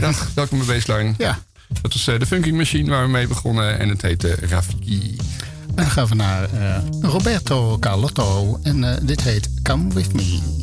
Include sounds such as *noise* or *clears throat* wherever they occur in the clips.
Vrijdag. Welkom bij Baseline. Ja. Dat was de Funking Machine waar we mee begonnen. En het heette Rafiki. En dan gaan we naar Roberto Carlotto. En dit heet Come With Me.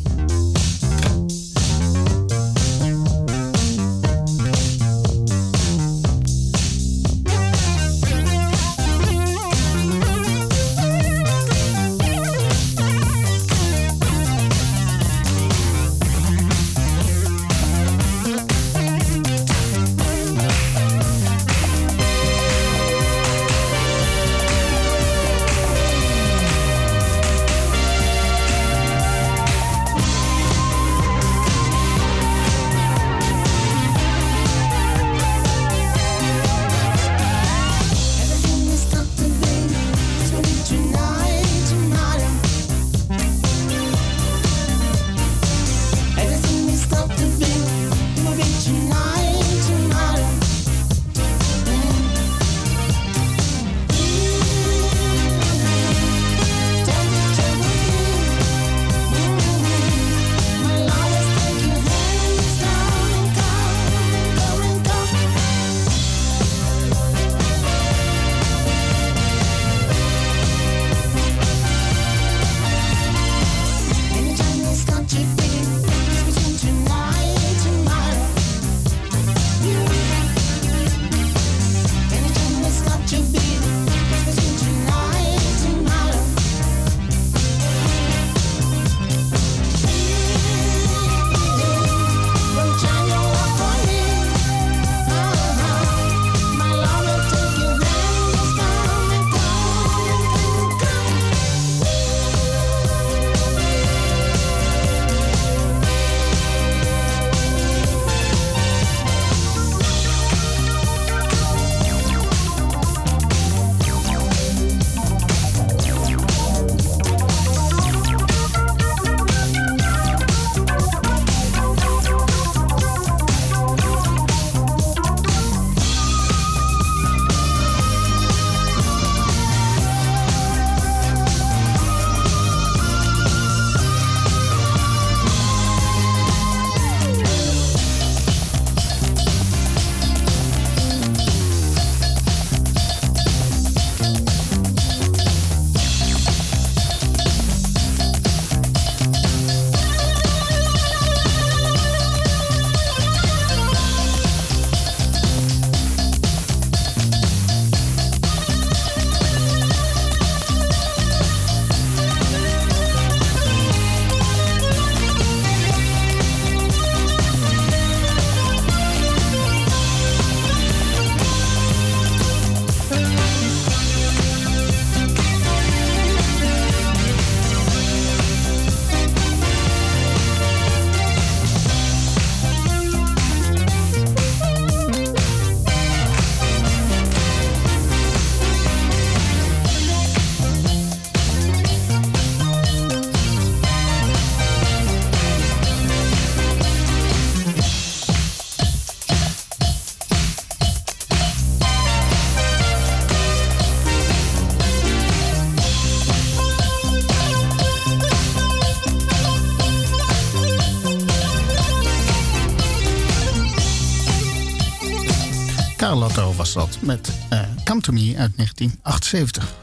Was met uh, Come To Me uit 1978.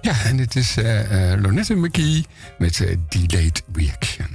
Ja, en dit is uh, uh, Lonette McKee met Delayed Reaction.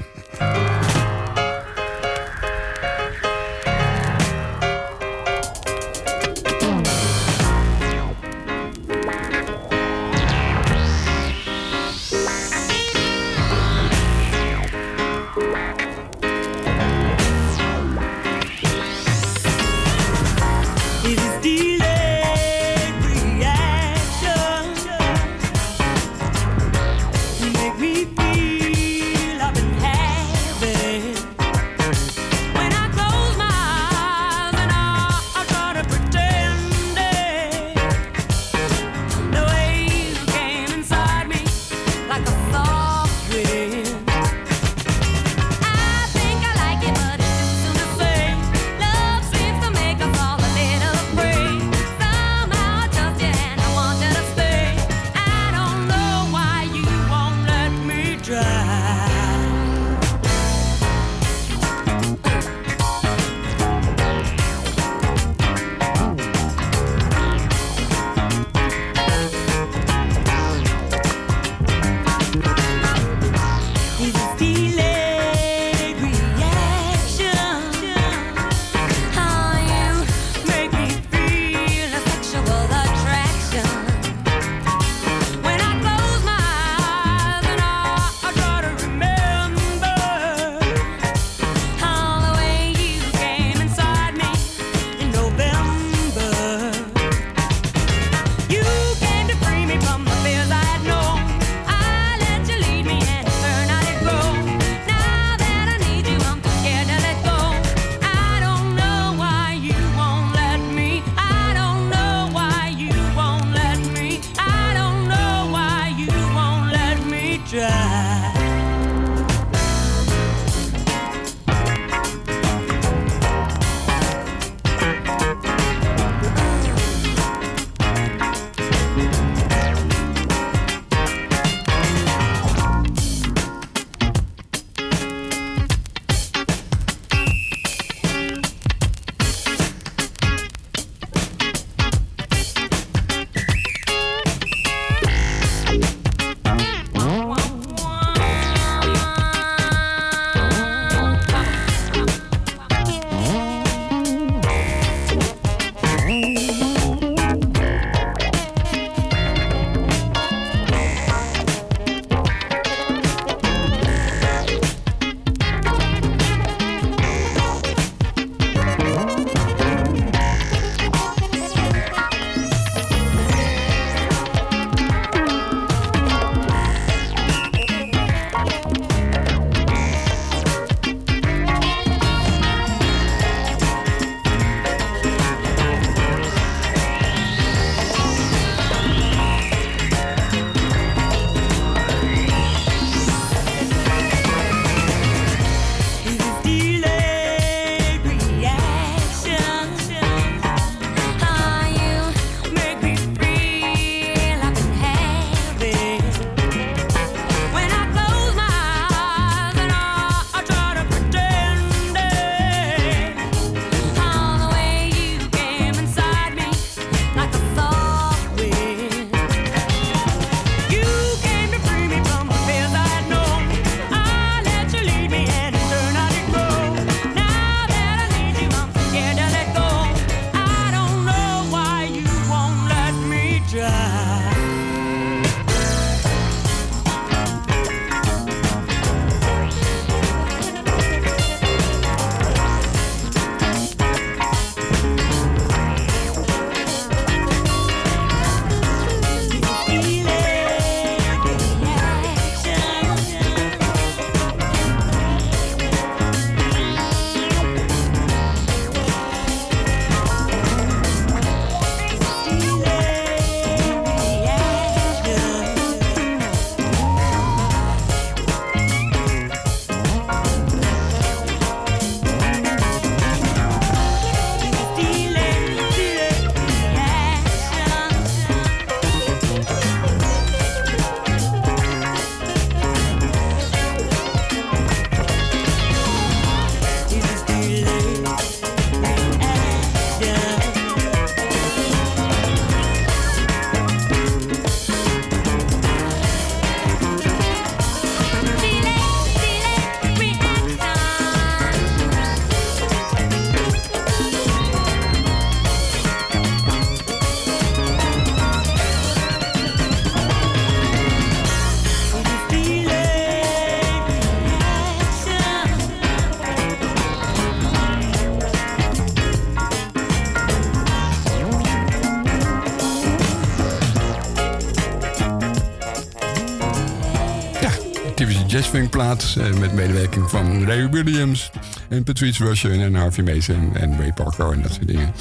Jazzfunkplaat met medewerking van Ray Williams en Patrice Rushen en Harvey Mason en Ray Parker en dat soort dingen.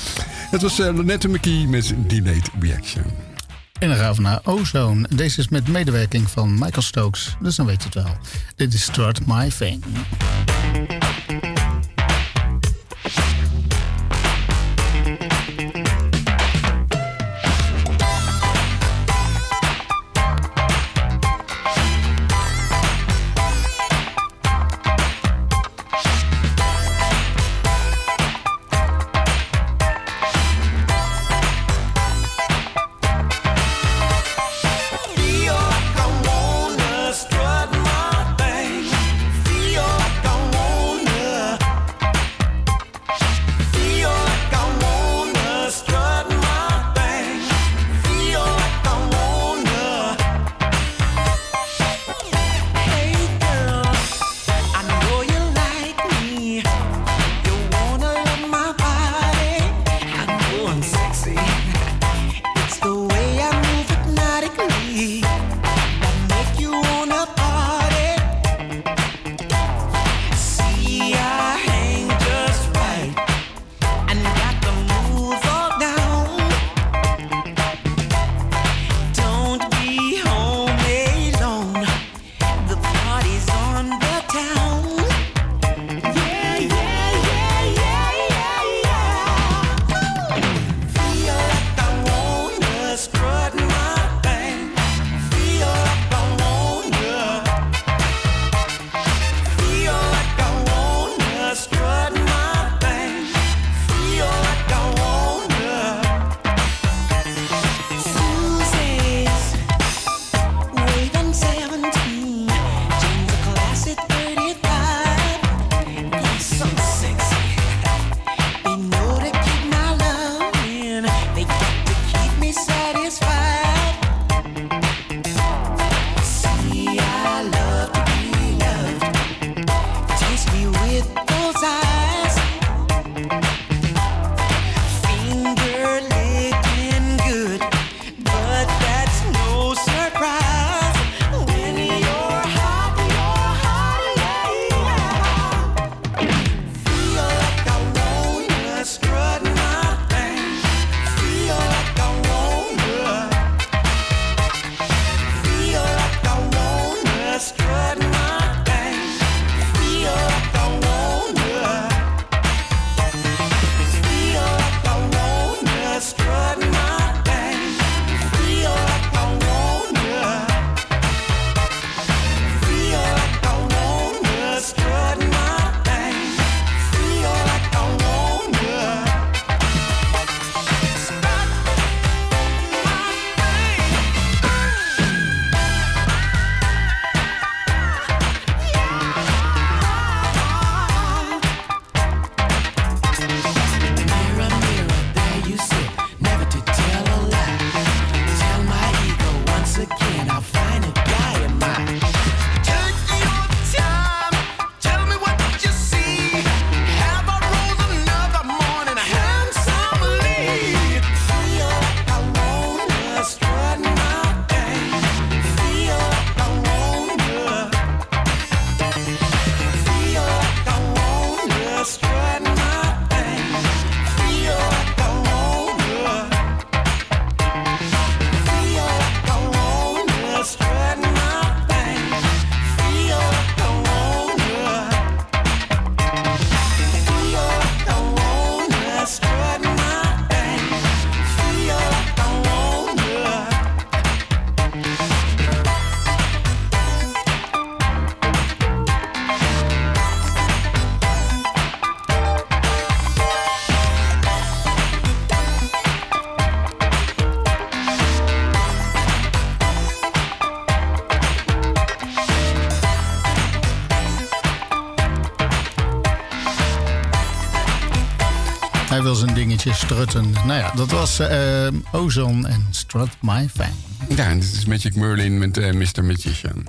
Het was uh, Lonette McKee met Delayed Reaction. En dan gaan we naar Ozone. Deze is met medewerking van Michael Stokes, dus dan weet je het wel. Dit is Strut My Thing. strutten. Nou ja, dat was uh, Ozone en Strut My Fan. Ja, dit is Magic Merlin met uh, Mr. Magician.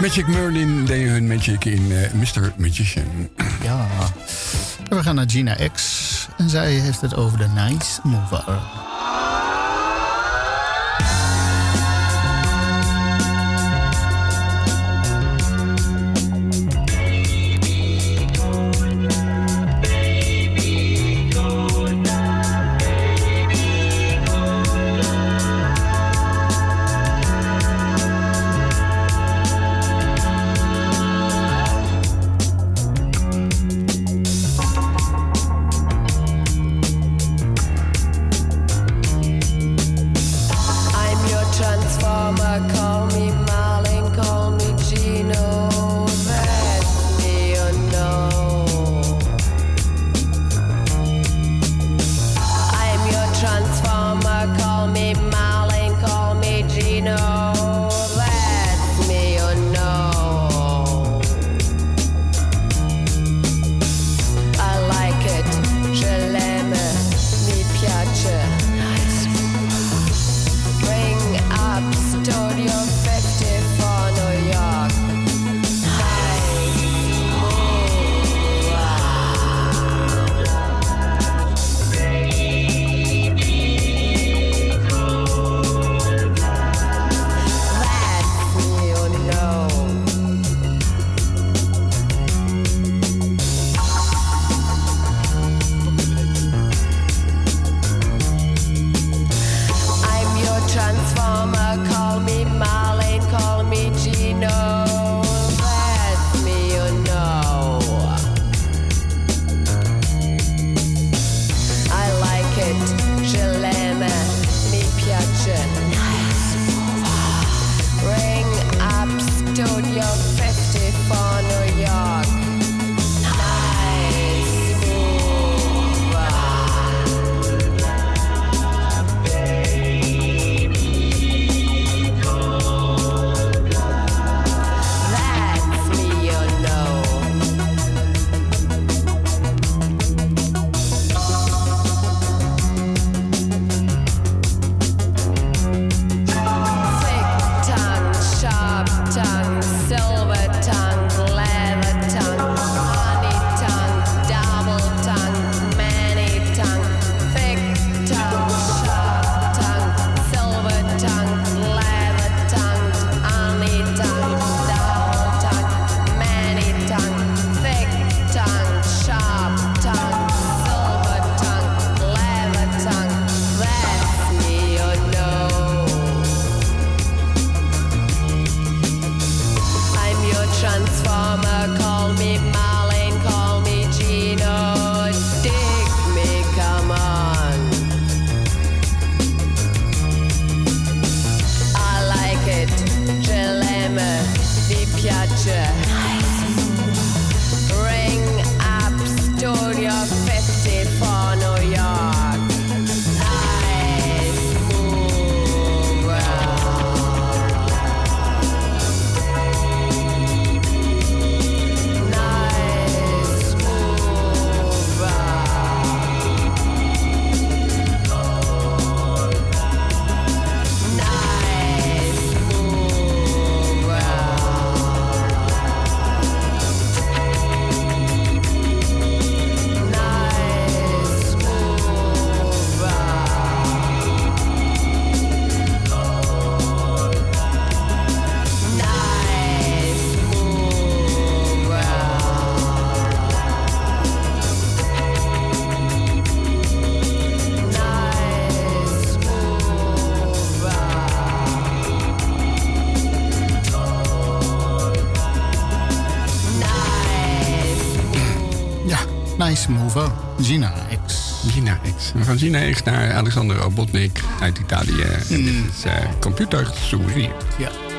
Magic Merlin deden hun magic in uh, Mr. Magician. Ja. we gaan naar Gina X. En zij heeft het over de Nice Mover. Gina X. Gina X. We gaan Gina X naar Alexander Robotnik uit Italië. En dit mm. is uh, Computer Sourire. Ja.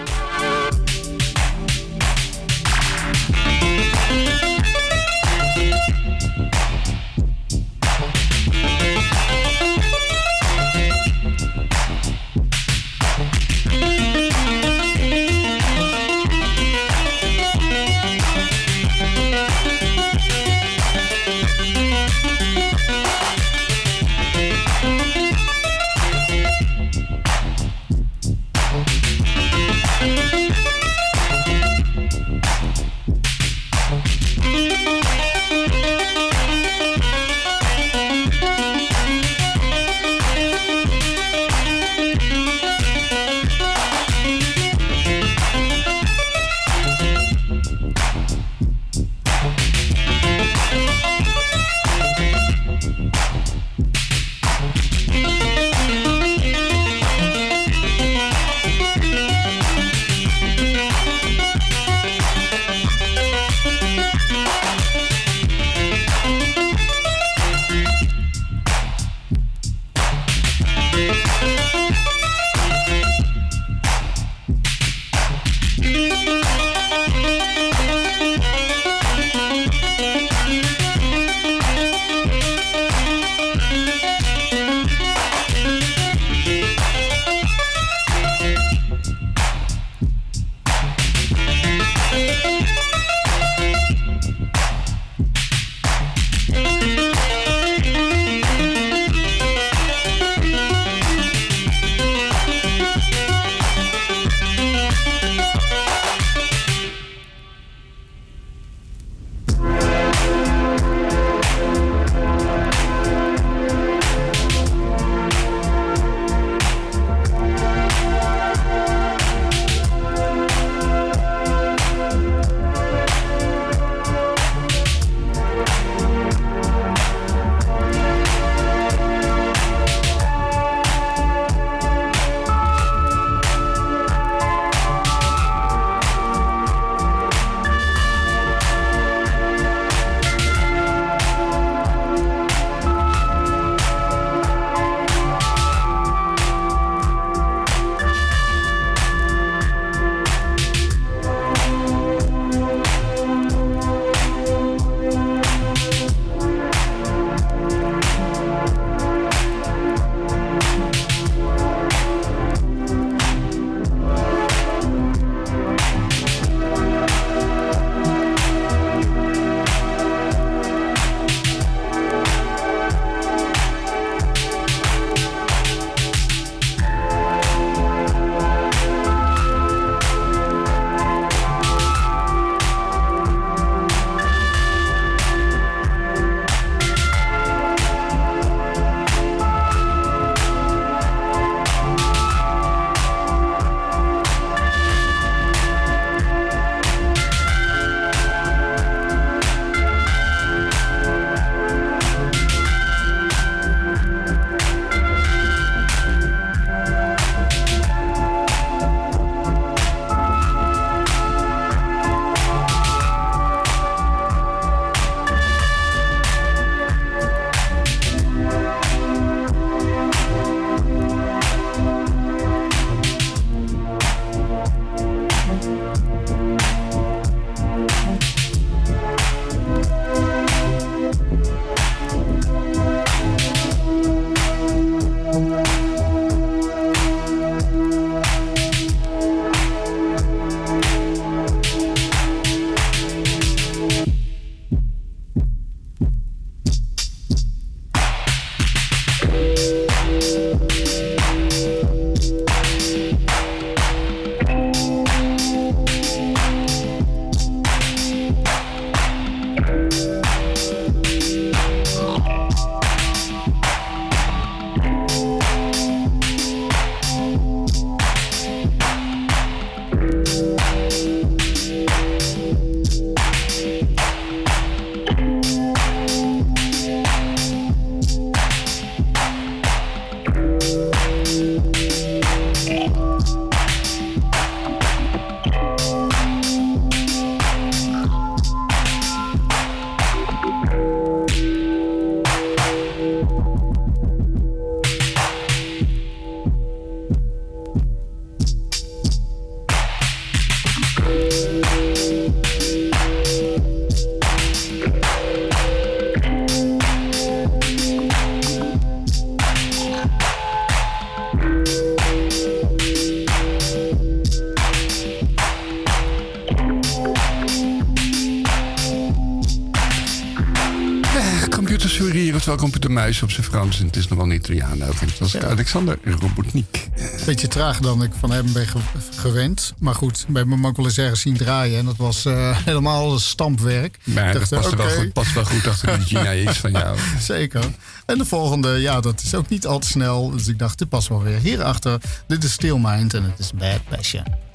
Muis op zijn Frans. En het is nogal een Italiaan ook. Het was Alexander Robotnik. Beetje traag dan ik van hem ben gewend. Maar goed, bij mijn ook wel eens ergens zien draaien. En dat was uh, *laughs* helemaal stampwerk. Maar dat past, wel goed, past wel goed achter de Gina X van jou. *laughs* Zeker. En de volgende, ja, dat is ook niet al te snel. Dus ik dacht, dit past wel weer. Hierachter, dit is Steel Mind en het is Bad Passion.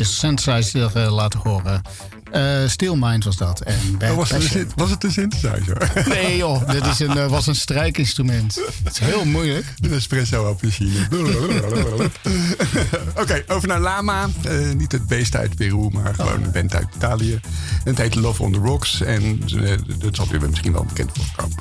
Eventjes synthesizer uh, laten horen. Uh, Steel Mind was dat. En Bad oh, was, het, was het een synthesizer? *laughs* Nee joh, dit is een, uh, was een strijkinstrument. Het is heel moeilijk. Een espresso-appelsine. *laughs* Oké, okay, over naar Lama. Uh, niet het beest uit Peru, maar gewoon een band uit Italië. En het heet Love on the Rocks. En dat zal je misschien wel bekend voorkomen.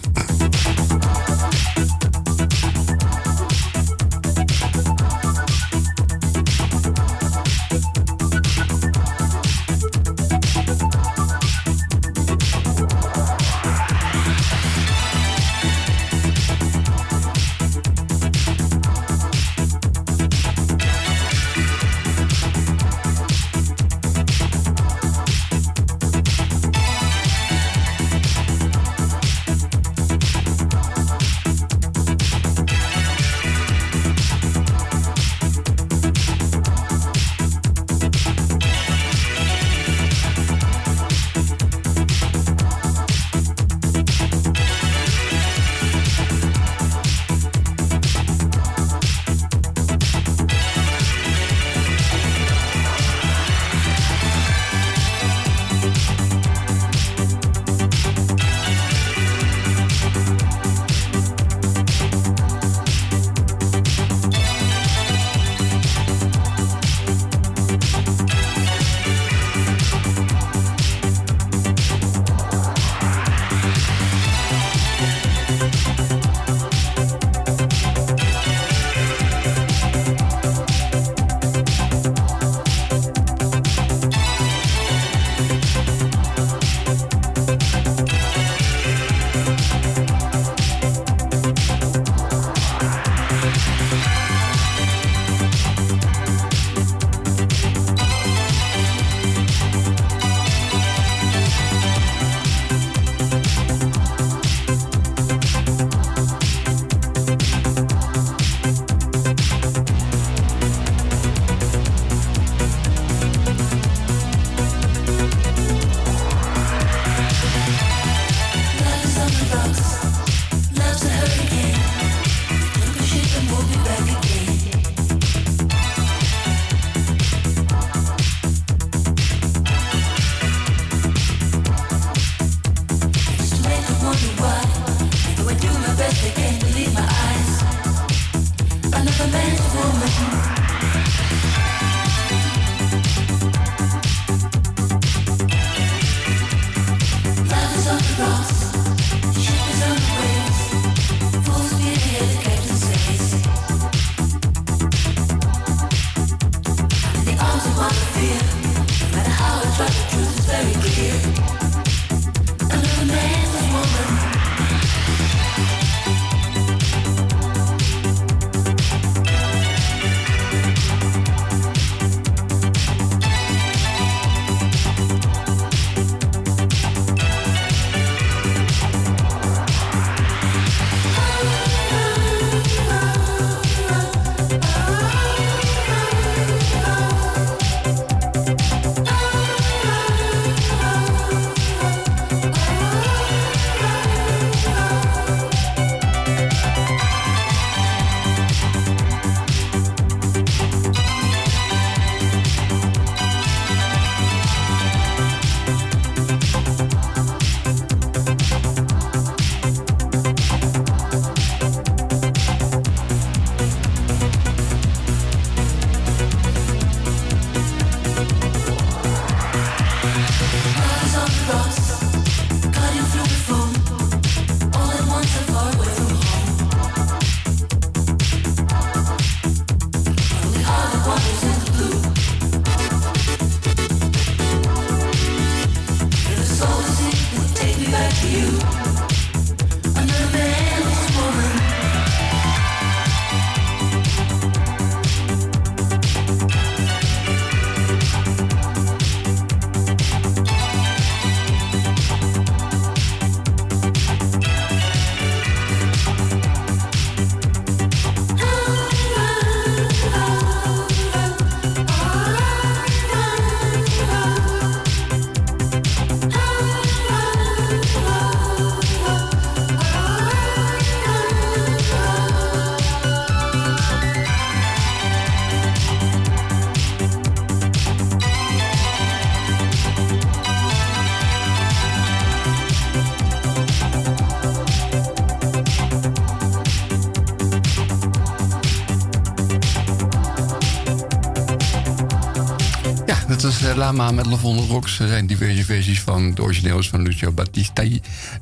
Lama met Lavonde Rocks. Er zijn diverse versies van. De origineel is van Lucio Battista.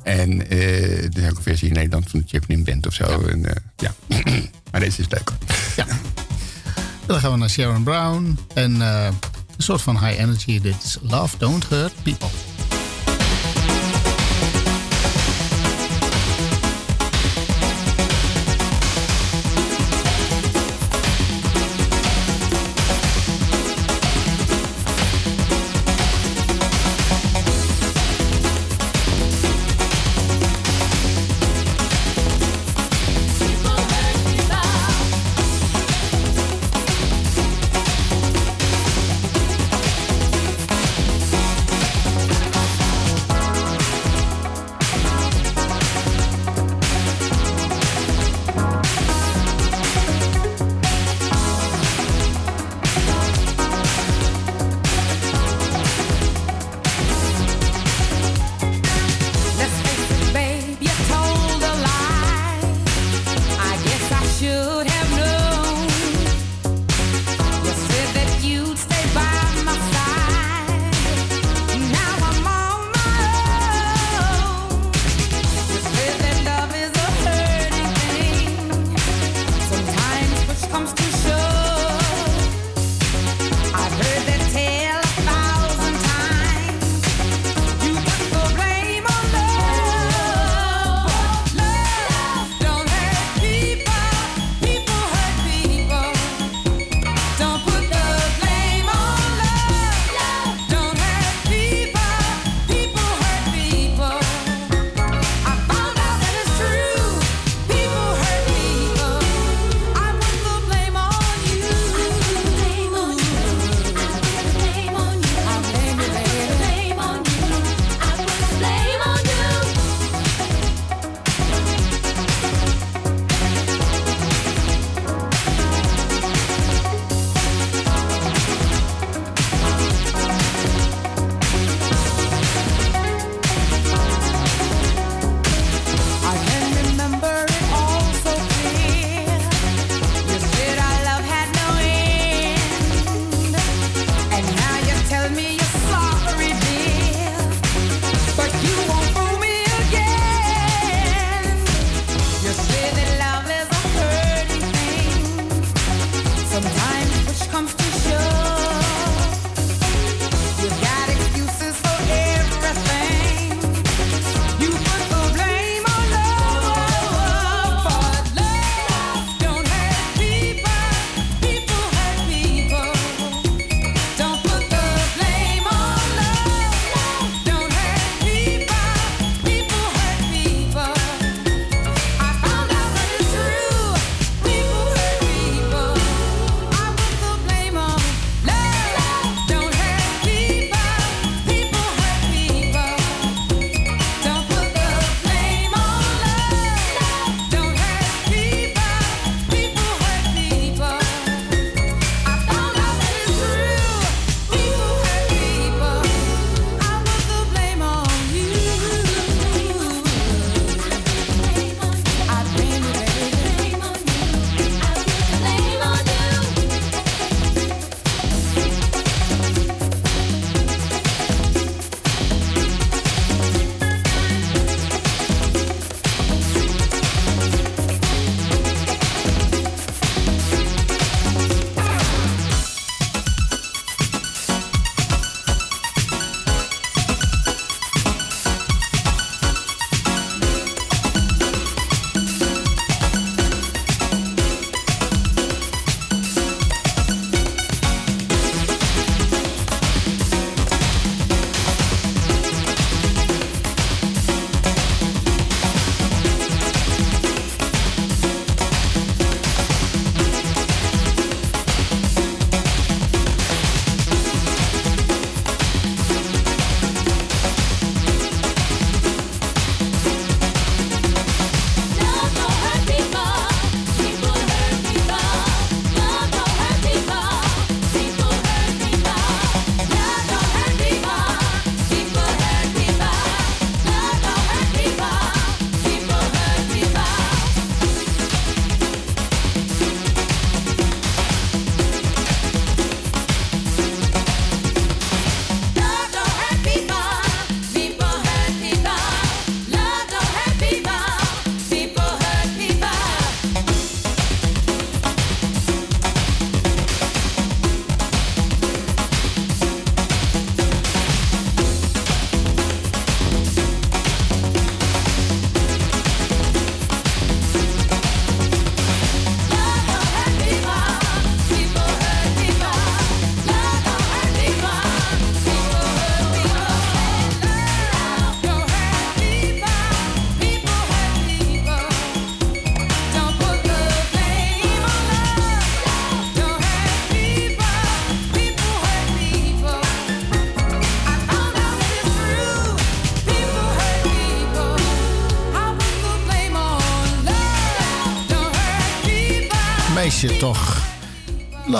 En uh, er is ook een versie in Nederland van de Chaplin Band of zo. Ja. En, uh, ja. *clears throat* maar deze is leuker. Ja. Dan gaan we naar Sharon Brown. En een soort van high energy. Dit is Love Don't Hurt People.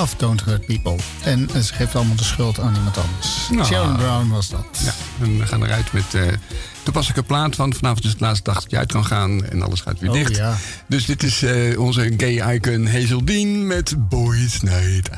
af, Don't Hurt People. En eh, ze geeft allemaal de schuld aan iemand anders. Nou, Sharon Brown was dat. Ja, en we gaan eruit met uh, toepasselijke plaat. Want vanavond is het laatste dag dat je uit kan gaan en alles gaat weer oh, dicht. Ja. Dus dit is eh, onze gay icon Hazel Dean met Boys Night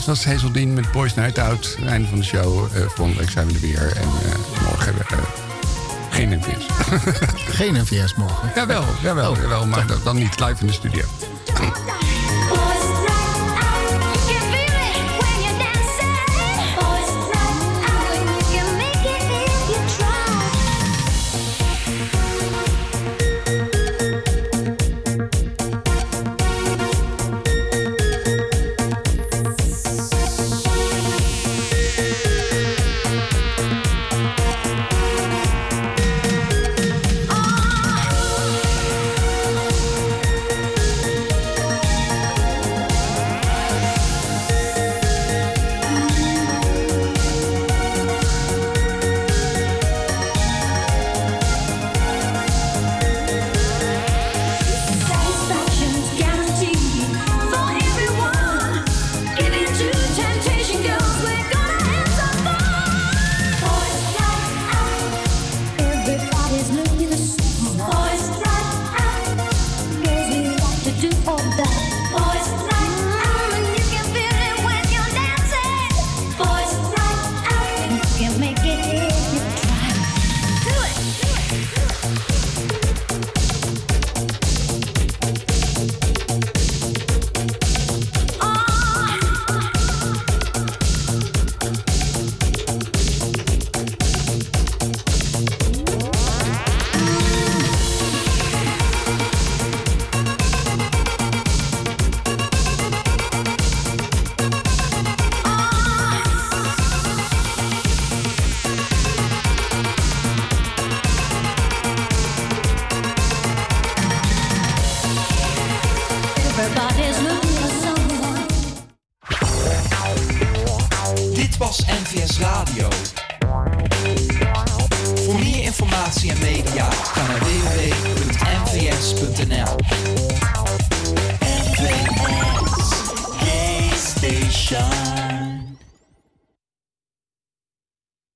het was Hazeldien met Boys Night Out. Het einde van de show. Uh, volgende week zijn weer. En uh, morgen uh, geen NVS. geen NVS morgen? Jawel, jawel, oh. jawel maar dan niet live in de studio.